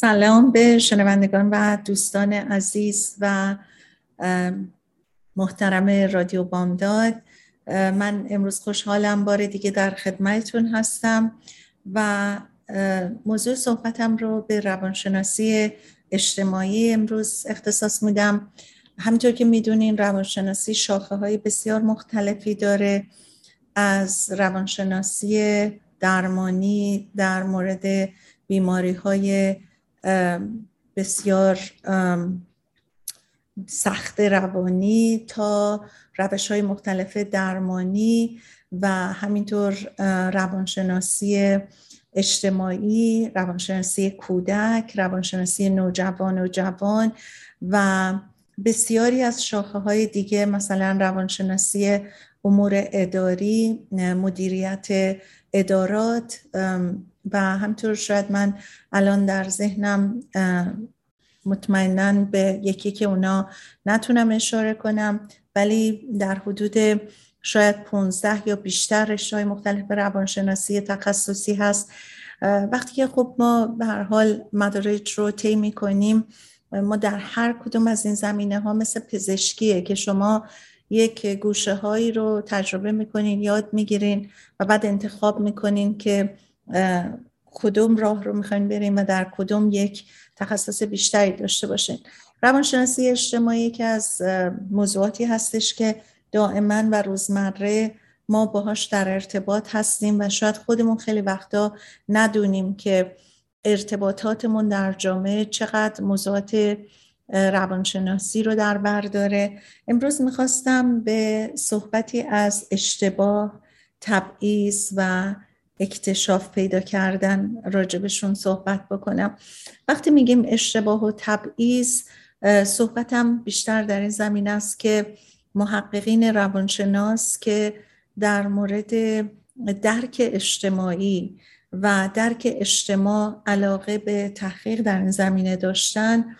سلام به شنوندگان و دوستان عزیز و محترم رادیو بامداد. من امروز خوشحالم بار دیگه در خدمتتون هستم و موضوع صحبتم رو به روانشناسی اجتماعی امروز اختصاص میدم. همینطور که می‌دونین روانشناسی شاخه های بسیار مختلفی داره. از روانشناسی درمانی در مورد بیماری های بسیار سخت روانی تا روش های مختلف درمانی و همینطور روانشناسی اجتماعی روانشناسی کودک روانشناسی نوجوان و جوان و بسیاری از شاخه های دیگه مثلا روانشناسی امور اداری مدیریت ادارات و همطور شاید من الان در ذهنم مطمئنا به یکی که اونا نتونم اشاره کنم ولی در حدود شاید 15 یا بیشتر رشته های مختلف روانشناسی تخصصی هست. وقتی که خب ما به هر حال مدارج رو طی می‌کنیم ما در هر کدوم از این زمینه ها مثل پزشکیه که شما یک گوشه هایی رو تجربه می‌کنین یاد می‌گیرین و بعد انتخاب می‌کنین که کدوم راه رو می‌خواین بریم و در کدوم یک تخصص بیشتری داشته باشین. روانشناسی اجتماعی که از موضوعاتی هستش که دائما و روزمره ما باهاش در ارتباط هستیم و شاید خودمون خیلی وقتا ندونیم که ارتباطاتمون در جامعه چقدر موضوعات روانشناسی رو در بر داره. امروز می‌خواستم به صحبتی از اشتباه تبعیض و اکتشاف پیدا کردن راجبشون صحبت بکنم. وقتی میگیم اشتباه و تبعیض صحبتم بیشتر در این زمین است که محققین روانشناس که در مورد درک اجتماعی و درک اجتماع علاقه به تحقیق در این زمینه داشتن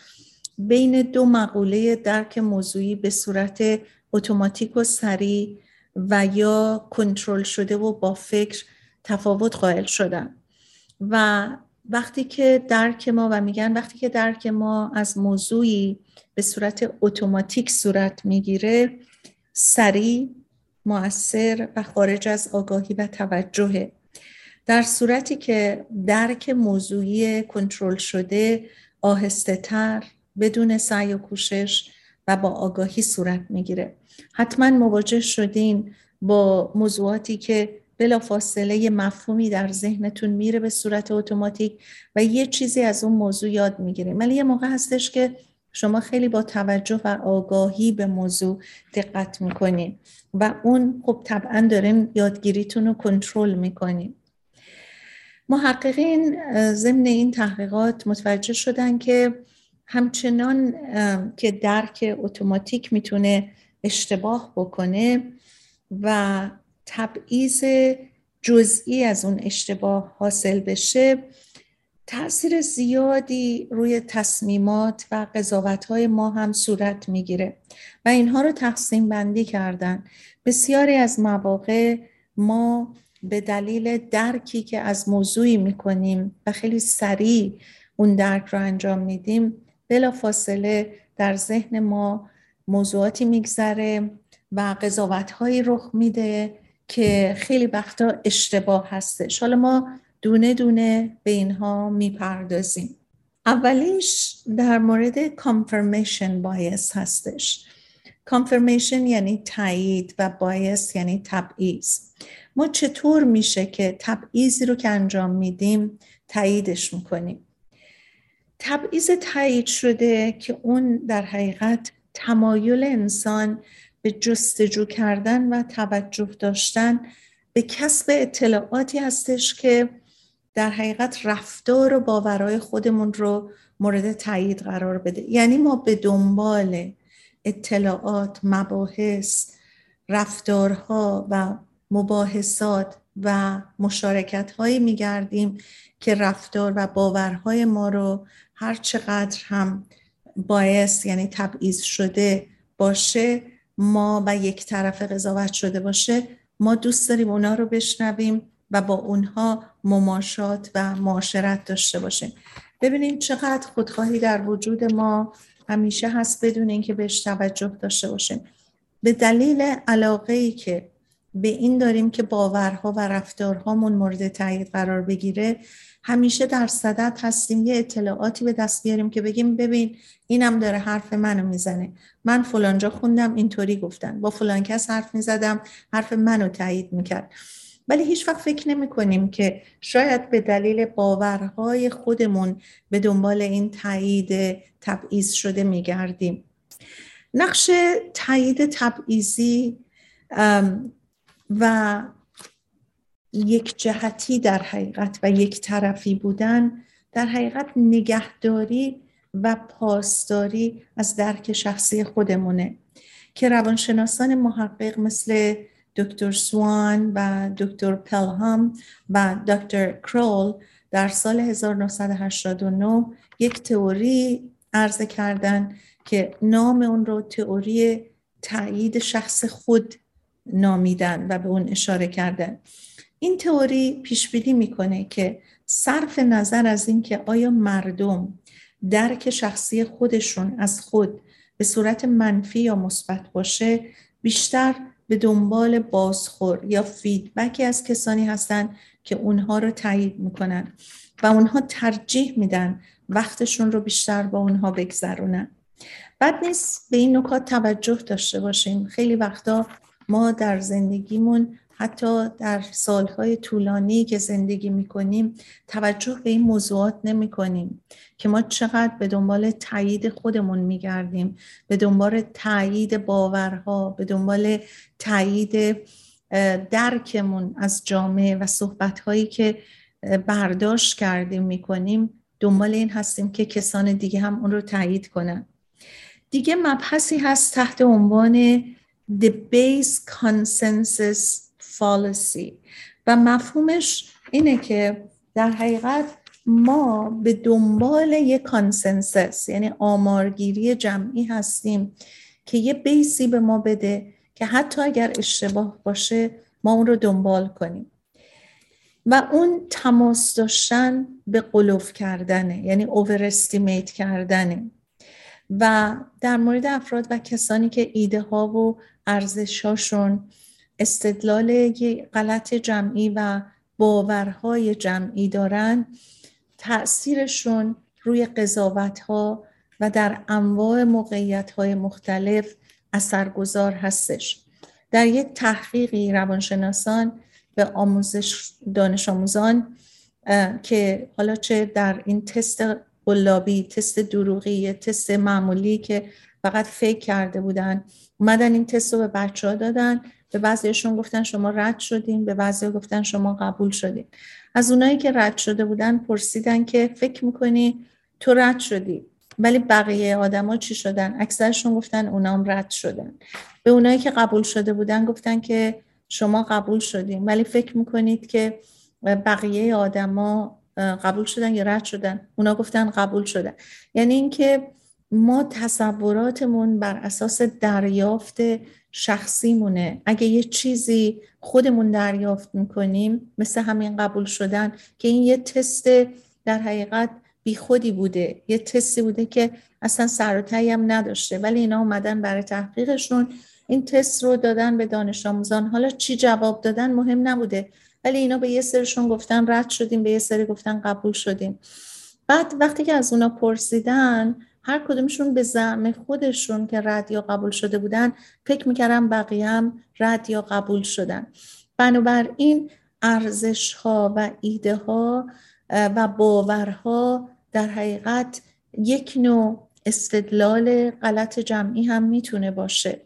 بین دو مقوله درک موضوعی به صورت اتوماتیک و سریع و یا کنترل شده و با فکر تفاوت قائل شدن. و وقتی که درک ما و میگن وقتی که درک ما از موضوعی به صورت اتوماتیک صورت می‌گیره سریع مؤثر و خارج از آگاهی و توجهه. در صورتی که درک موضوعی کنترل شده آهسته تر بدون سعی و کوشش و با آگاهی صورت می‌گیره. حتما مواجه شدین با موضوعاتی که بلا فاصله مفهومی در ذهنتون میره به صورت اتوماتیک و یه چیزی از اون موضوع یاد می‌گیریم ولی یه موقع هستش که شما خیلی با توجه و آگاهی به موضوع دقت می‌کنین و اون خب طبعا داریم یادگیریتون رو کنترل می‌کنیم محققین ضمن این تحقیقات متوجه شدن که همچنان که درک اتوماتیک می‌تونه اشتباه بکنه و تبعیض جزئی از اون اشتباه حاصل بشه تاثیر زیادی روی تصمیمات و قضاوت ما هم صورت می‌گیره و اینها رو تقسیم بندی کردن. بسیاری از مواقع ما به دلیل درکی که از موضوعی می‌کنیم و خیلی سریع اون درک رو انجام میدیم بلا فاصله در ذهن ما موضوعاتی میگذره و قضاوت رخ میده که خیلی وقتا اشتباه هستش. حالا ما دونه دونه به اینها می‌پردازیم. اولیش در مورد confirmation bias هستش. confirmation یعنی تایید و bias یعنی تبعیض. ما چطور میشه که تبعیضی رو که انجام میدیم تاییدش می‌کنیم؟ تبعیض تایید شده که اون در حقیقت تمایل انسان به جستجو کردن و توجه داشتن به کسب اطلاعاتی هستش که در حقیقت رفتار و باورهای خودمون رو مورد تایید قرار بده. یعنی ما به دنبال اطلاعات مباحث رفتارها و مباحثات و مشارکت هایی میگردیم که رفتار و باورهای ما رو هر چقدر هم باعث یعنی تبعیض شده باشه ما و یک طرف قضاوت شده باشه ما دوست داریم اونا رو بشنویم و با اونها مماشات و معاشرت داشته باشیم. ببینیم چقدر خودخواهی در وجود ما همیشه هست بدون اینکه بهش توجه داشته باشیم. به دلیل علاقه ای که به این داریم که باورها و رفتارهامون مورد تایید قرار بگیره همیشه در صدد هستیم. یه اطلاعاتی به دست بیاریم که بگیم ببین اینم داره حرف منو می‌زنه. من فلانجا خوندم اینطوری گفتن. با فلان کس حرف می‌زدم حرف منو تایید می‌کرد. ولی هیچ وقت فکر نمی کنیم که شاید به دلیل باورهای خودمون به دنبال این تایید تبعیض شده میگردیم. نقش تایید تبعیضی و یک جهتی در حقیقت و یک طرفی بودن در حقیقت نگهداری و پاسداری از درک شخصی خودمونه. که روانشناسان محقق مثل دکتر سوان و دکتر پلهام و دکتر کرول در سال 1989 یک تئوری عرضه کردند که نام اون رو تئوری تایید شخص خود نامیدن و به اون اشاره کردن. این تئوری پیش بینی می‌کنه که صرف نظر از اینکه آیا مردم درک شخصی خودشون از خود به صورت منفی یا مثبت باشه بیشتر به دنبال بازخور یا فیدبکی از کسانی هستند که اونها رو تایید می‌کنن و اونها ترجیح میدن وقتشون رو بیشتر با اونها بگذرونن. بد نیست به این نکات توجه داشته باشیم. خیلی وقتا ما در زندگیمون حتی در سالهای طولانی که زندگی می‌کنیم توجه به این موضوعات نمی کنیم که ما چقدر به دنبال تایید خودمون میگردیم به دنبال تایید باورها به دنبال تایید درکمون از جامعه و صحبتهایی که برداشت کردیم می‌کنیم دنبال این هستیم که کسان دیگه هم اون رو تایید کنن. دیگه مبحثی هست تحت عنوان The Base Consensus Fallacy و مفهومش اینه که در حقیقت ما به دنبال یک consensus یعنی آمارگیری جمعی هستیم که یه base ی به ما بده که حتی اگر اشتباه باشه ما اون رو دنبال کنیم. و اون تمایل داشتن به غلو کردنه یعنی overestimate کردنه. و در مورد افراد و کسانی که ایده ها و ارزشاشون استدلال غلط جمعی و باورهای جمعی دارن. تأثیرشون روی قضاوت ها و در انواع موقعیت های مختلف اثرگذار هستش. در یک تحقیقی روانشناسان به آموزش دانش آموزان که حالا چه در این تست قلابی تست دروغی تست معمولی که فقط فکر کرده بودن اومدن این تست رو به بچه ها دادن به بعضیشون گفتن شما رد شدین به بعضی گفتن شما قبول شدین. از اونایی که رد شده بودن پرسیدن که فکر می‌کنی تو رد شدی ولی بقیه آدما چی شدن؟ اکثرشون گفتن اونام رد شدن. به اونایی که قبول شده بودن گفتن که شما قبول شدین ولی فکر می‌کنید که بقیه آدما قبول شدن یا رد شدن؟ اونا گفتن قبول شدن. یعنی اینکه ما تصوراتمون بر اساس دریافت شخصیمونه. اگه یه چیزی خودمون دریافت می‌کنیم مثل همین قبول شدن که این یه تست در حقیقت بی خودی بوده. یه تستی بوده که اصلا سر هم نداشته. ولی اینا اومدن برای تحقیقشون. این تست رو دادن به دانش آموزان. حالا چی جواب دادن مهم نبوده. ولی اینا به یه سرشون گفتن رد شدیم به یه سری گفتن قبول شدیم. بعد وقتی که از اونا پرسیدن هر کدومشون به زعم خودشون که رد یا قبول شده بودن فکر می‌کردم بقیه هم رد یا قبول شدن. بنابراین ارزش ها و ایده ها و باورها در حقیقت یک نوع استدلال غلط جمعی هم می‌تونه باشه.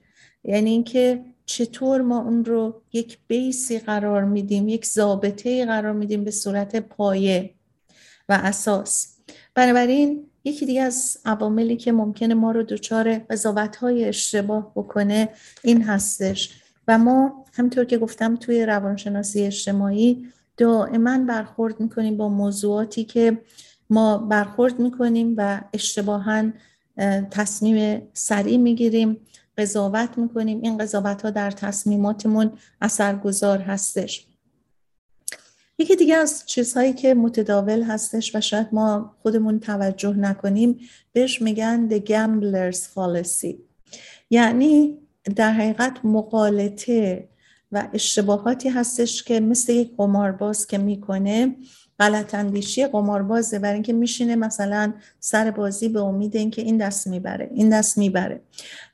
یعنی اینکه چطور ما اون رو یک بیسی قرار میدیم یک ضابطه قرار میدیم به صورت پایه و اساس. بنابراین یکی دیگه از عواملی که ممکنه ما رو دچار قضاوت های اشتباه بکنه این هستش. و ما همطور که گفتم توی روانشناسی اجتماعی دائما برخورد می‌کنیم با موضوعاتی که ما برخورد می‌کنیم و اشتباها تصمیم سریع می‌گیریم قضاوت می‌کنیم. این قضاوت ها در تصمیماتمون اثرگذار هستش. یکی دیگه از چیزهایی که متداول هستش و شاید ما خودمون توجه نکنیم بهش میگن the gambler's fallacy. یعنی در حقیقت مقالطه و اشتباهاتی هستش که مثل یک قمارباز که می‌کنه غلط اندیشی قماربازه برای اینکه میشینه مثلا سر بازی به امید اینکه این دست می‌بره این دست می‌بره.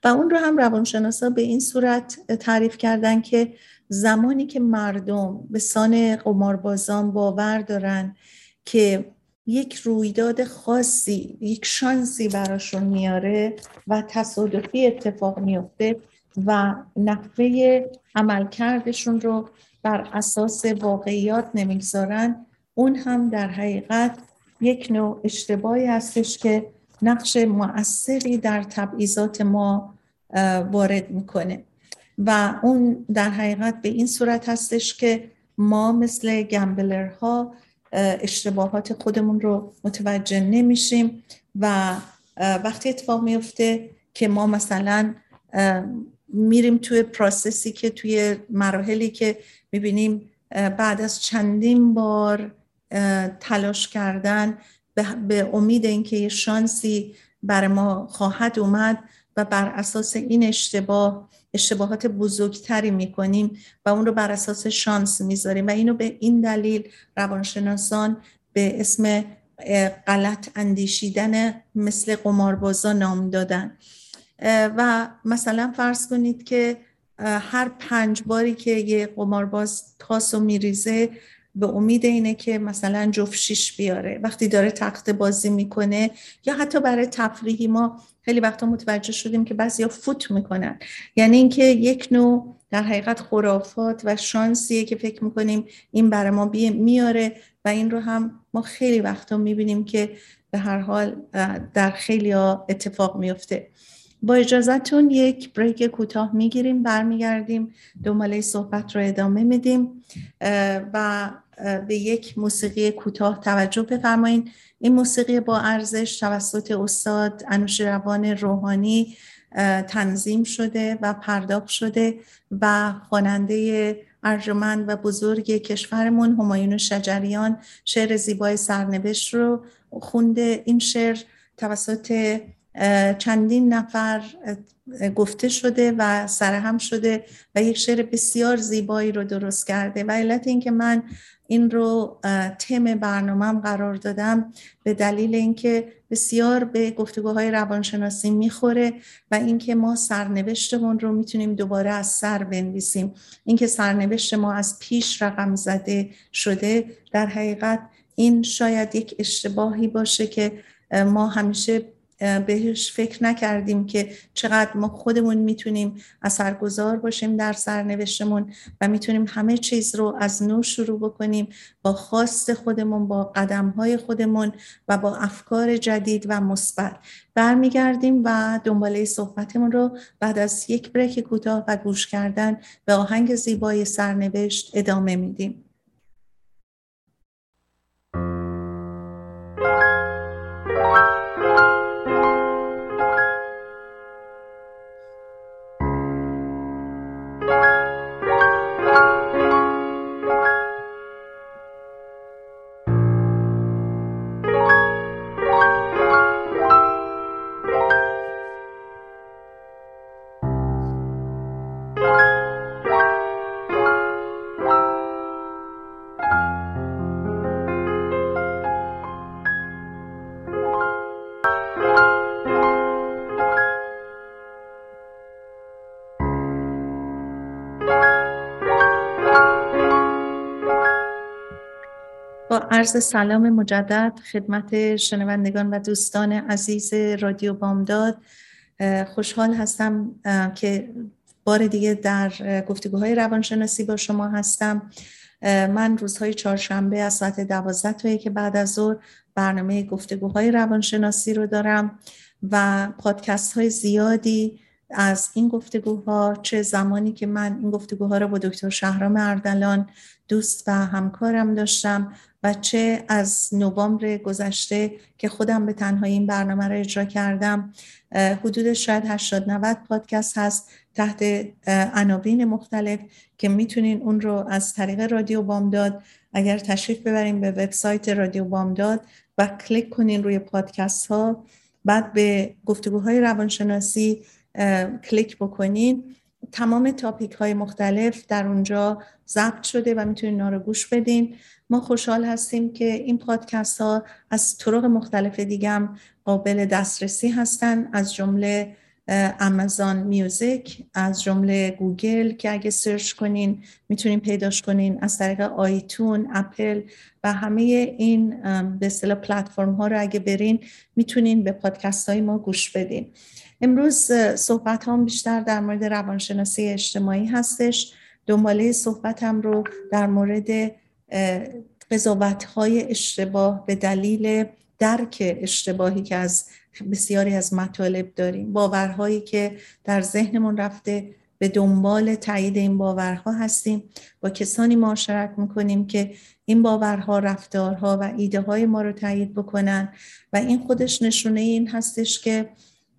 و اون رو هم روانشناسا به این صورت تعریف کردن که زمانی که مردم به سان قماربازان باور دارن که یک رویداد خاصی یک شانسی براشون میاره و تصادفی اتفاق میفته و نحوه عملکردشون رو بر اساس واقعیات نمی‌گذارن اون هم در حقیقت یک نوع اشتباهی هستش که نقش مؤثری در تبعیضات ما وارد می‌کنه. و اون در حقیقت به این صورت هستش که ما مثل گمبلرها اشتباهات خودمون رو متوجه نمیشیم و وقتی اتفاق میفته که ما مثلا میریم توی پروسسی که توی مراحلی که می‌بینیم بعد از چندین بار تلاش کردن به امید اینکه یه شانسی بر ما خواهد اومد و بر اساس این اشتباه اشتباهات بزرگتری می‌کنیم و اون رو بر اساس شانس می‌ذاریم و اینو به این دلیل روانشناسان به اسم غلط اندیشیدن مثل قماربازا نام دادن. و مثلا فرض کنید که هر پنج باری که یه قمارباز تاسو میریزه به امید اینه که مثلا جفت شیش بیاره. وقتی داره تخت بازی می‌کنه یا حتی برای تفریحی ما خیلی وقتا متوجه شدیم که بعضیا فوت می‌کنن. یعنی اینکه یک نوع در حقیقت خرافات و شانسیه که فکر می‌کنیم این برای ما میاره و این رو هم ما خیلی وقتا می‌بینیم که به هر حال در خیلی اتفاق میفته با اجازهتون یک بریک کوتاه می‌گیریم برمیگردیم دنباله صحبت رو ادامه میدیم و به یک موسیقی کوتاه توجه بفرمایید این موسیقی با ارزش توسط استاد روان روحانی تنظیم شده و پرداخت شده و خواننده ارجمند و بزرگ کشورمون همایون شجریان شعر زیبای سرنوشت رو خونده. این شعر توسط چندین نفر گفته شده و سرهم شده و یک شعر بسیار زیبایی رو درست کرده. و علت اینکه من این رو تم برنامهم قرار دادم به دلیل اینکه بسیار به گفتگوهای روانشناسی می‌خوره و اینکه ما سرنوشتمون رو می‌تونیم دوباره از سر بنویسیم. اینکه سرنوشت ما از پیش رقم زده شده در حقیقت این شاید یک اشتباهی باشه که ما همیشه بهش فکر نکردیم که چقدر ما خودمون می‌تونیم اثرگذار باشیم در سرنوشتمون و می‌تونیم همه چیز رو از نو شروع بکنیم با خواست خودمون با قدم های خودمون و با افکار جدید و مثبت. برمیگردیم و دنباله صحبتمون رو بعد از یک بریک کوتاه و گوش کردن به آهنگ زیبای سرنوشت ادامه میدیم. عرض سلام مجدد خدمت شنوندگان و دوستان عزیز رادیو بامداد. خوشحال هستم که بار دیگه در گفتگوهای روانشناسی با شما هستم. من روزهای چهارشنبه از ساعت دوازده تا که بعد از ظهر برنامه گفتگوهای روانشناسی رو دارم و پادکست های زیادی از این گفتگوها چه زمانی که من این گفتگوها رو با دکتر شهرام اردلان دوست و همکارم داشتم و چه از نوامبر گذشته که خودم به تنهایی این برنامه رو اجرا کردم حدود شاید 80 90 پادکست هست تحت عناوین مختلف که می‌تونین اون رو از طریق رادیو بامداد اگر تشریف ببریم به وبسایت رادیو بامداد و کلیک کنین روی پادکست ها بعد به گفتگوهای روانشناسی کلیک بکنین. تمام topic های مختلف در اونجا ضبط شده و می‌تونین رو گوش بدین. ما خوشحال هستیم که این پادکست ها از طرق مختلف دیگه هم قابل دسترسی هستن. از جمله Amazon Music از جمله گوگل که اگه search کنین می‌تونین پیداش کنین از طریق iTunes Apple و همه این به اصطلاح پلتفرم ها رو اگه برین می‌تونین به پادکست های ما گوش بدین. امروز صحبت هم بیشتر در مورد روانشناسی اجتماعی هستش. دنباله صحبتم رو در مورد قضاوت های اشتباه به دلیل درک اشتباهی که از بسیاری از مطالب داریم. باورهایی که در ذهنمون رفته به دنبال تایید این باورها هستیم. با کسانی معاشرت می‌کنیم که این باورها رفتارها و ایده های ما رو تایید بکنن. و این خودش نشونه این هستش که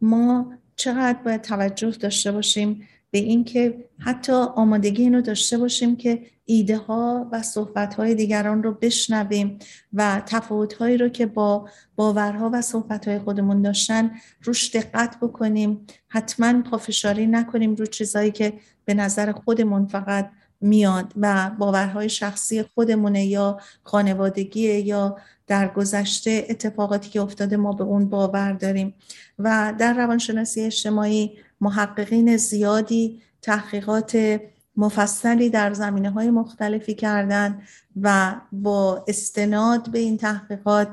ما چقدر باید توجه داشته باشیم به اینکه حتی آمادگی اینو داشته باشیم که ایده ها و صحبت های دیگران رو بشنویم و تفاوت هایی رو که با باورها و صحبت های خودمون داشتن روش دقت بکنیم. حتما پافشاری نکنیم رو چیزهایی که به نظر خودمون فقط میاد و باورهای شخصی خودمونه یا خانوادگی یا در گذشته اتفاقاتی که افتاده ما به اون باور داریم. و در روانشناسی اجتماعی محققین زیادی تحقیقات مفصلی در زمینه های مختلفی کردن و با استناد به این تحقیقات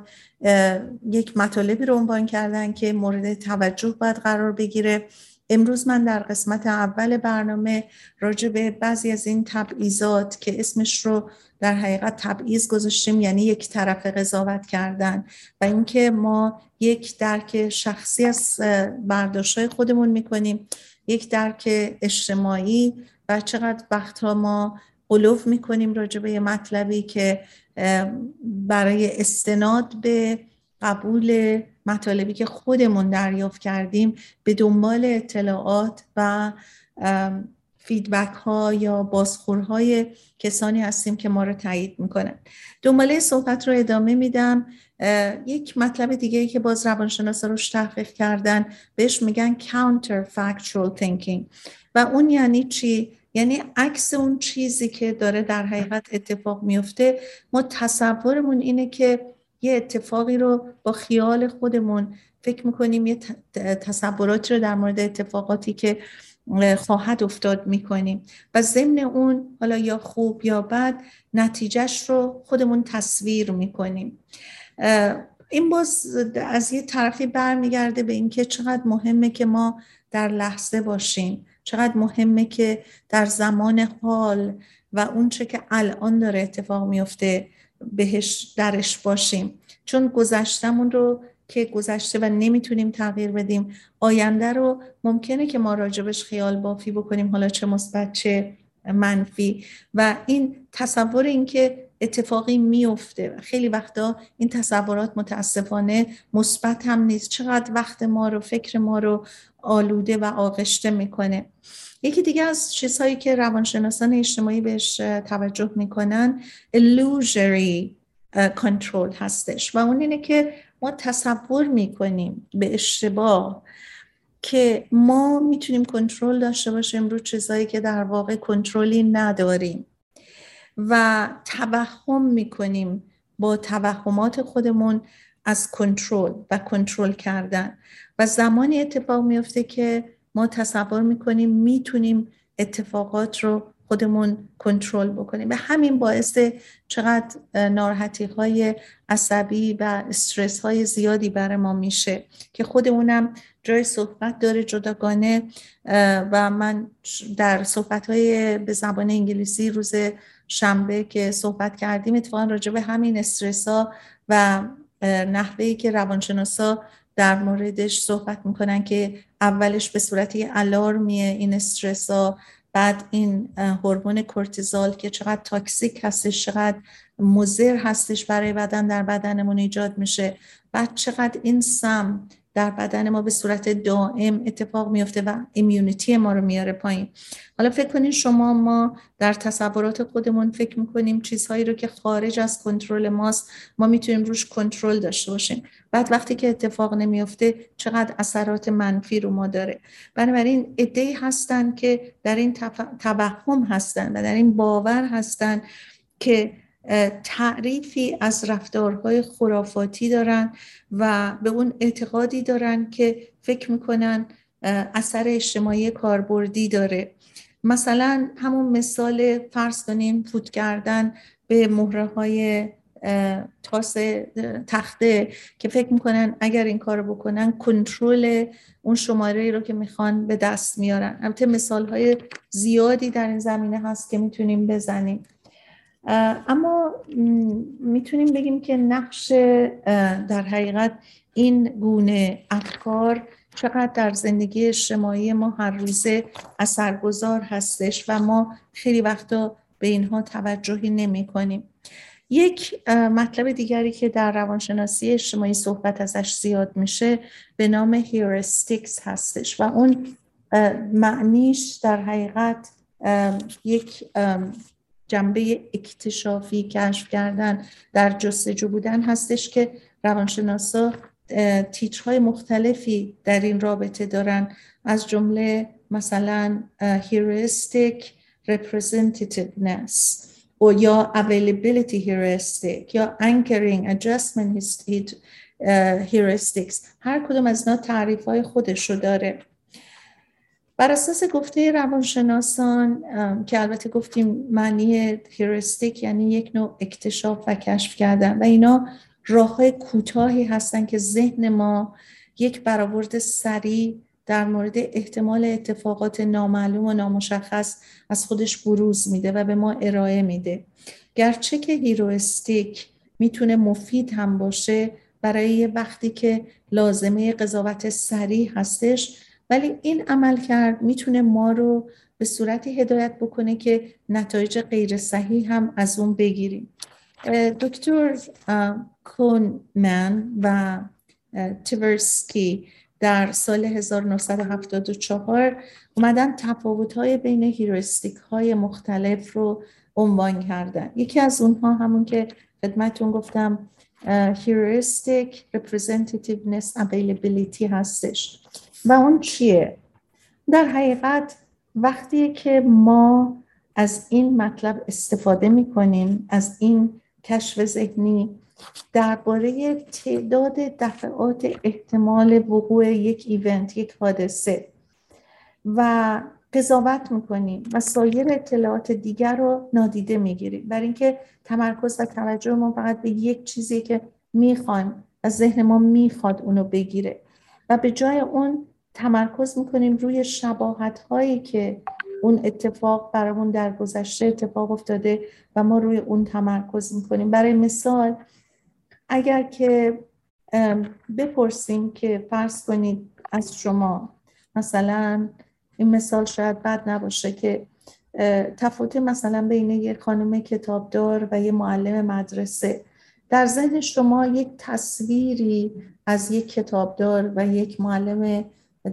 یک مطالبی رو عنوان کردن که مورد توجه باید قرار بگیره. امروز من در قسمت اول برنامه راجع به بعضی از این تبعیضات که اسمش رو در حقیقت تبعیض گذاشتیم یعنی یک طرف قضاوت کردن و اینکه ما یک درک شخصی از برداشت خودمون می‌کنیم یک درک اجتماعی و چقدر وقتها ما قلوف می‌کنیم راجع به مطلبی که برای استناد به قبول مطالبی که خودمون دریافت کردیم به دنبال اطلاعات و فیدبک ها یا بازخورهای کسانی هستیم که ما رو تایید می‌کنن. دنباله صحبت رو ادامه میدم. یک مطلب دیگه ای که باز روانشناسا روش تحقیق کردن بهش میگن counter factual thinking. و اون یعنی چی؟ یعنی عکس اون چیزی که داره در حقیقت اتفاق میفته ما تصورمون اینه که یه اتفاقی رو با خیال خودمون فکر می‌کنیم یه تصوراتی رو در مورد اتفاقاتی که خواهد افتاد می‌کنیم. و ضمن اون حالا یا خوب یا بد نتیجهش رو خودمون تصویر می‌کنیم. این باز از یه طرفی برمیگرده به اینکه چقدر مهمه که ما در لحظه باشیم. چقدر مهمه که در زمان حال و اونچه که الان داره اتفاق میفته بهش درش باشیم. چون گذشتمون رو که گذشته و نمی‌تونیم تغییر بدیم آینده رو ممکنه که ما راجبش خیال بافی بکنیم حالا چه مثبت چه منفی. و این تصور اینکه اتفاقی میفته. خیلی وقتا این تصورات متاسفانه مثبت هم نیست. چقدر وقت ما رو فکر ما رو آلوده و آغشته می‌کنه. یکی دیگه از چیزهایی که روانشناسان اجتماعی بهش توجه می‌کنن illusory کنترل هستش. و اون اینه که ما تصور می‌کنیم به اشتباه که ما می‌تونیم کنترل داشته باشیم رو چیزهایی که در واقع کنترلی نداریم. و توهم می‌کنیم با توهمات خودمون از کنترل و کنترل کردن. و زمانی اتفاق میفته که ما تصور می‌کنیم می‌تونیم اتفاقات رو خودمون کنترل بکنیم. و همین باعث چقدر ناراحتی های عصبی و استرس های زیادی برای ما میشه که خودمونم جای صحبت داره جداگانه و من در صحبت های به زبان انگلیسی روز شنبه که صحبت کردیم اتفاقا راجع به همین استرس ها و نحوه که روانشناسا در موردش صحبت می‌کنن که اولش به صورت الارمیه این استرس ها بعد این هورمون کورتیزول که چقدر toxic هستش چقدر مضر هستش برای بدن در بدنمون ایجاد میشه. بعد چقدر این سم در بدن ما به صورت دائم اتفاق میفته و immunity ما رو میاره پایین. حالا فکر کنید شما ما در تصورات خودمون فکر می‌کنیم چیزهایی رو که خارج از کنترل ماست ما می‌تونیم روش کنترل داشته باشیم. بعد وقتی که اتفاق نمیفته چقدر اثرات منفی رو ما داره. بنابراین ای هستن که در این توهم هستن و در این باور هستن که تعریفی از رفتارهای خرافاتی دارن و به اون اعتقادی دارن که فکر می‌کنن اثر اجتماعی کاربردی داره. مثلا همون مثال فرض کنیم فوت کردن به مهره های تاس تخته که فکر می‌کنن اگر این کار بکنن کنترل اون شماره رو که می‌خوان به دست میارن. البته مثال های زیادی در این زمینه هست که می‌تونیم بزنیم. اما می‌تونیم بگیم که نقش در حقیقت این گونه افکار چقدر در زندگی اجتماعی ما هر روزه اثرگذار هستش و ما خیلی وقتا به اینها توجهی نمی کنیم. یک مطلب دیگری که در روانشناسی اجتماعی صحبت ازش زیاد میشه به نام هیورستیکس هستش و اون معنیش در حقیقت یک جنبه اکتشافی کشف کردن در جستجو بودن هستش که روانشناسا تیترهای مختلفی در این رابطه دارن. از جمله مثلا heuristic representativeness و یا availability heuristic یا anchoring adjustment heuristics. هر کدوم از اینا تعریف های خودش رو داره. بر اساس گفته روانشناسان که البته گفتیم معنی هیرستیک یعنی یک نوع اکتشاف و کشف کردن و اینا راه های کوتاهی هستن که ذهن ما یک برآورد سریع در مورد احتمال اتفاقات نامعلوم و نامشخص از خودش بروز میده و به ما ارائه میده. گرچه که هیروستیک می‌تونه مفید هم باشه برای وقتی که لازمه قضاوت سریع هستش ولی این عمل کرد می‌تونه ما رو به صورتی هدایت بکنه که نتایج غیر صحیح هم از اون بگیریم. دکتر کونمن و تیورسکی در سال 1974 اومدن تفاوت های بین هیروستیک های مختلف رو عنوان کردن. یکی از اونها همون که خدمتون گفتم heuristic representativeness availability هستش. و اون چیه؟ در حقیقت وقتی که ما از این مطلب استفاده می کنیم از این کشف ذهنی درباره تعداد دفعات احتمال وقوع یک ایونت یک حادثه و قضاوت می‌کنیم و سایر اطلاعات دیگر رو نادیده می‌گیریم برای اینکه تمرکز و توجه ما فقط به یک چیزی که می‌خوایم از ذهن ما می‌خواد اونو بگیره و به جای اون تمرکز می‌کنیم روی شباهت هایی که اون اتفاق برامون در گذشته اتفاق افتاده و ما روی اون تمرکز می‌کنیم. برای مثال اگر که بپرسیم که فرض کنید از شما مثلا این مثال شاید بد نباشه که تفاوت مثلا بین یک خانم کتابدار و یه معلم مدرسه. در ذهن شما یک تصویری از یک کتابدار و یک معلم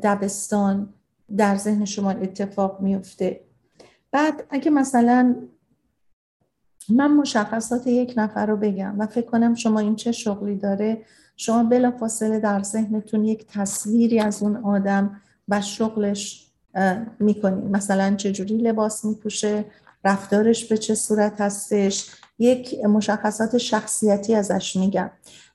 دبستان در ذهن شما اتفاق میفته. بعد اگه مثلا من مشخصات یک نفر رو بگم و فکر کنم شما این چه شغلی داره شما بلا فاصله در ذهنتون یک تصویری از اون آدم و شغلش می‌کنید مثلا چجوری لباس میپوشه رفتارش به چه صورت هستش یک مشخصات شخصیتی ازش میگم.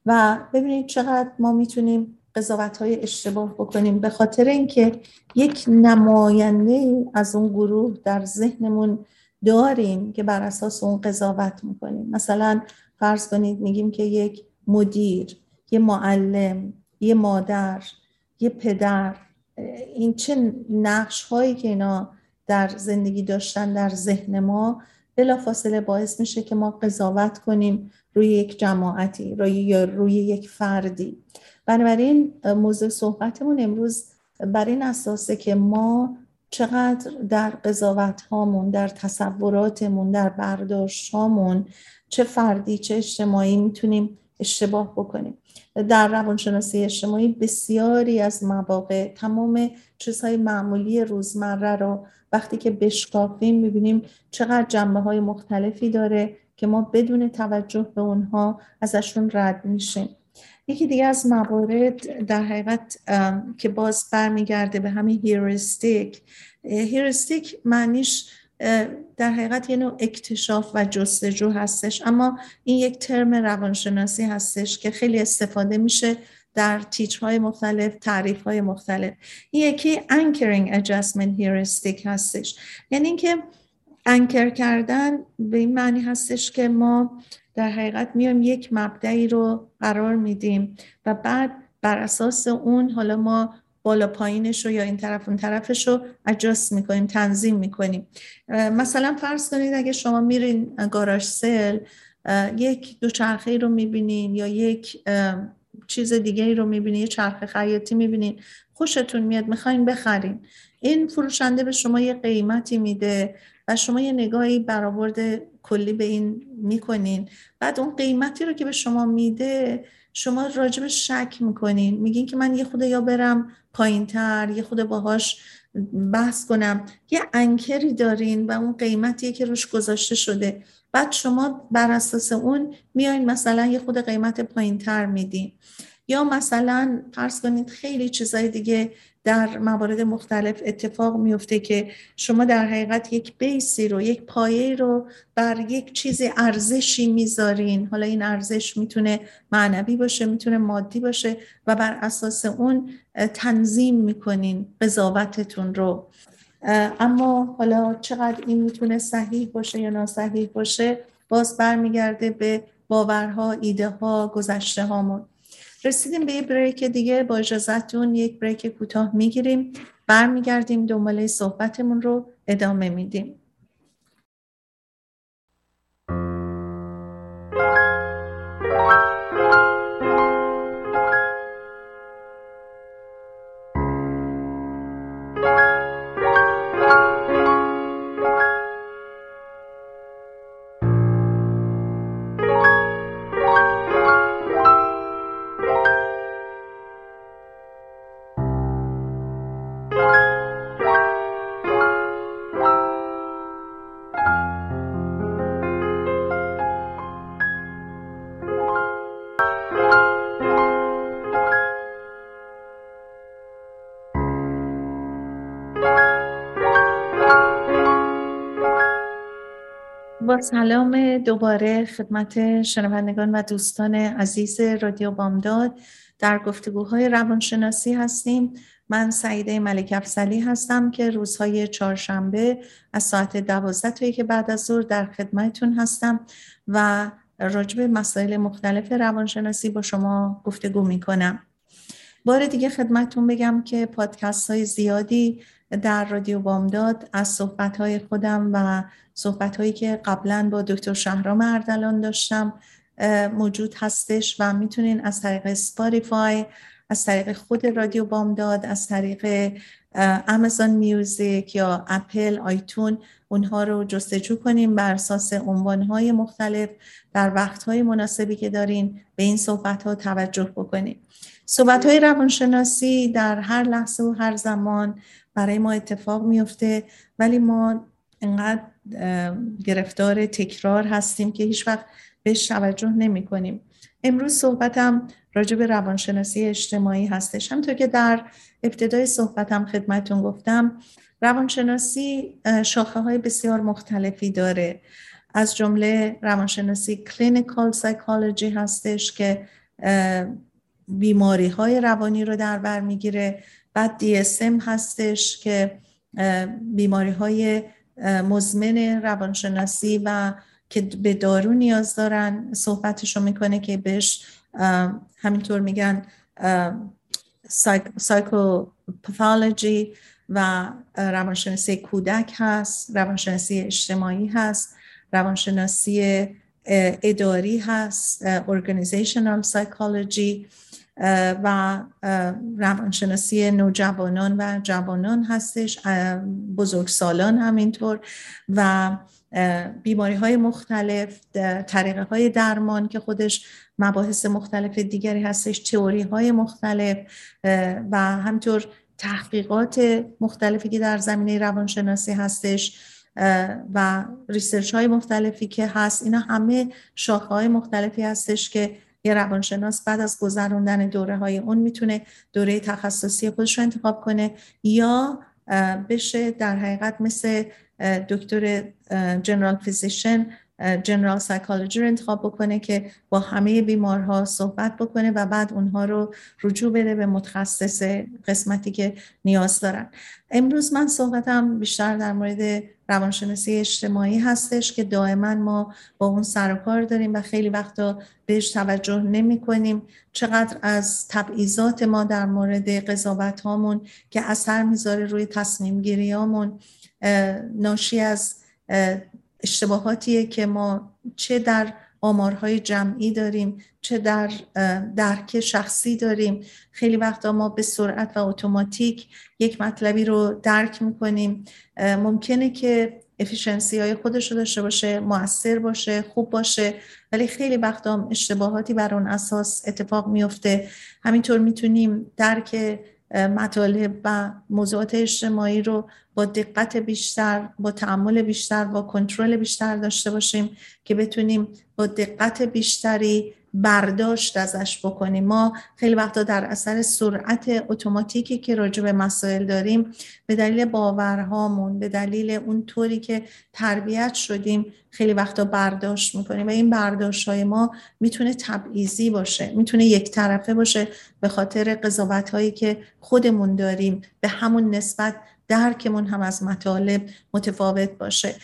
و ببینید چقدر ما می‌تونیم قضاوت های اشتباه بکنیم. به خاطر اینکه یک نماینده از اون گروه در ذهنمون داریم که بر اساس اون قضاوت می‌کنیم. مثلا فرض کنید میگیم که یک مدیر یه معلم یه مادر یه پدر این چه نقش هایی که اینا در زندگی داشتن در ذهن ما بلافاصله باعث میشه که ما قضاوت کنیم روی یک جماعتی روی یا روی یک فردی. بنابراین موضوع صحبتمون امروز بر این اساسه که ما چقدر در قضاوت هامون در تصوراتمون در برداشت هامون چه فردی چه اجتماعی می‌تونیم اشتباه بکنیم. در روانشناسی اجتماعی بسیاری از مواقع تمام چیزهای معمولی روزمره رو وقتی که بشکافیم می‌بینیم چقدر جنبه های مختلفی داره که ما بدون توجه به اونها ازشون رد میشیم. یکی دیگه از موارد در حقیقت که باز برمیگرده به همین هیرستیک هیرستیک معنیش در حقیقت یه نوع اکتشاف و جستجو هستش. اما این یک ترم روانشناسی هستش که خیلی استفاده میشه در تیچهای مختلف تعریف های مختلف. این یکی anchoring adjustment heuristic هستش. یعنی اینکه انکر کردن به این معنی هستش که ما در حقیقت میایم یک مبدعی رو قرار میدیم و بعد بر اساس اون حالا ما بالا پایینش رو یا این طرف اون طرفش رو اجاست می‌کنیم تنظیم می‌کنیم. مثلا فرض کنید اگه شما میرین گاراژ سل یک دوچرخه رو می‌بینین یا یک چیز دیگه رو می‌بینین یه چرخه خیاطی می‌بینین خوشتون میاد می‌خواین بخرین. این فروشنده به شما یه قیمتی میده و شما یه نگاهی برآورد کلی به این می‌کنین. بعد اون قیمتی رو که به شما میده شما راجب شک می‌کنین. میگین که من یه خود یا برم پایین تر یه خود باهاش بحث کنم. یه انکری دارین و اون قیمتیه که روش گذاشته شده. بعد شما بر اساس اون میایین مثلا یه خود قیمت پایین تر میدین. یا مثلا فرض کنید خیلی چیزای دیگه در موارد مختلف اتفاق میفته که شما در حقیقت یک بیسی رو یک پایه رو بر یک چیزی ارزشی می‌ذارین. حالا این ارزش می‌تونه معنوی باشه می‌تونه مادی باشه و بر اساس اون تنظیم می‌کنین قضاوتتون رو. اما حالا چقدر این می‌تونه صحیح باشه یا ناصحیح باشه باز برمیگرده به باورها ایده ها گذشته هامون رسیدیم به یه بریک دیگه. با اجازتون یک بریک کوتاه می‌گیریم. برمیگردیم دنباله صحبتمون رو ادامه میدیم. سلام دوباره خدمت شنوندگان و دوستان عزیز رادیو بامداد. در گفتگوهای روانشناسی هستیم. من سعیده ملک افسلی هستم که روزهای چهارشنبه از ساعت دوازده تا که بعد از ظهر در خدمتتون هستم و راجب مسائل مختلف روانشناسی با شما گفتگو می‌کنم. بار دیگه خدمتتون بگم که پادکست های زیادی در رادیو بامداد از صحبت های خودم و صحبت هایی که قبلا با دکتر شهرام اردلان داشتم موجود هستش و می‌تونین از طریق سپاریفای از طریق خود رادیو بامداد از طریق امازون میوزیک یا اپل آیتون اونها رو جستجو کنیم بر اساس عنوانهای مختلف در وقتهای مناسبی که دارین به این صحبت توجه بکنیم. صحبت های روانشناسی در هر لحظه و هر زمان برای ما اتفاق میفته ولی ما انقدر گرفتار تکرار هستیم که هیچ وقت بهش توجه نمی کنیم امروز صحبتم راجع به روانشناسی اجتماعی هستش. همطور که در ابتدای صحبتم خدمتون گفتم روانشناسی شاخه های بسیار مختلفی داره. از جمله روانشناسی کلینیکال سایکولوژی هستش که بیماری های روانی رو در بر می‌گیره. بعد DSM هستش که بیماری های مزمن روانشناسی و که به دارو نیاز دارن. صحبتشو می‌کنه که بهش همینطور میگن سایکوپاثولوژی و روانشناسی کودک هست روانشناسی اجتماعی هست روانشناسی اداری هست organizational psychology و روانشناسی نوجوانان و جوانان هستش بزرگسالان همینطور. و بیماری های مختلف طریقه های درمان که خودش مباحث مختلف دیگری هستش تئوری های مختلف و همطور تحقیقات مختلفی که در زمینه روانشناسی هستش و research های مختلفی که هست. اینا همه شاخه های مختلفی هستش که یه روانشناس بعد از گذروندن دوره های اون می‌تونه دوره تخصصی خودش رو انتخاب کنه یا بشه در حقیقت مثل دکتر general physician general psychology رو انتخاب بکنه که با همه بیمارها صحبت بکنه و بعد اونها رو رجوع بده به متخصص قسمتی که نیاز دارن. امروز من صحبتم بیشتر در مورد روانشناسی اجتماعی هستش که دائما ما با اون سر و کار داریم و خیلی وقتا بهش توجه نمی کنیم. چقدر از تبعیضات ما در مورد قضاوت هامون که اثر می‌ذاره روی تصمیم گیری هامون ناشی از اشتباهاتیه که ما چه در آمارهای جمعی داریم چه در درک شخصی داریم. خیلی وقتا ما به سرعت و اتوماتیک یک مطلبی رو درک می‌کنیم. ممکنه که افیشنسی های خودش رو داشته باشه موثر باشه خوب باشه ولی خیلی وقتا اشتباهاتی بر اون اساس اتفاق میفته همینطور می‌تونیم درک مطالب و موضوعات اجتماعی رو با دقت بیشتر با تعمل بیشتر با کنترل بیشتر داشته باشیم که بتونیم با دقت بیشتری برداشت ازش بکنیم. ما خیلی وقتا در اثر سرعت اتوماتیکی که راجع به مسائل داریم به دلیل باورهامون به دلیل اون طوری که تربیت شدیم خیلی وقتا برداشت می‌کنیم و این برداشت های ما می‌تونه تبعیضی باشه می‌تونه یک طرفه باشه به خاطر قضاوت هایی که خودمون داریم به همون نسبت درکمون هم از مطالب متفاوت باشه.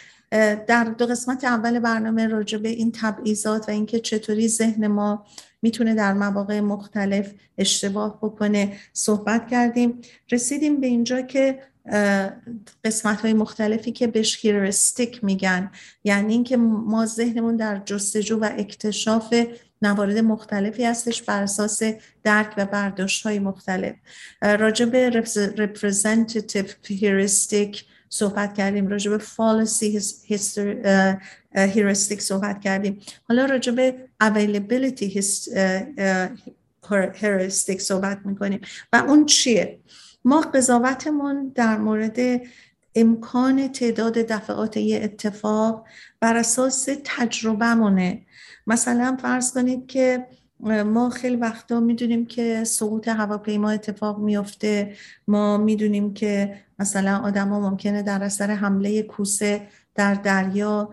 در دو قسمت اول برنامه راجع به این تبعیضات و اینکه چطوری ذهن ما می‌تونه در مواقع مختلف اشتباه بکنه صحبت کردیم. رسیدیم به اینجا که قسمت های مختلفی که بهش هیرستیک میگن. یعنی اینکه ما ذهنمون در جستجو و اکتشاف موارد مختلفی هستش بر اساس درک و برداشت های مختلف راجع به representative heuristic صحبت کردیم راجع به فالسی هیرستیک صحبت کردیم. حالا راجع به availability هیرستیک صحبت می‌کنیم. و اون چیه؟ ما قضاوتمون در مورد امکان تعداد دفعات یه اتفاق بر اساس تجربهمونه. مثلا فرض کنید که ما خیلی وقتا می‌دونیم که سقوط هواپیما اتفاق میفته ما می‌دونیم که مثلا آدما ممکنه در اثر حمله کوسه در دریا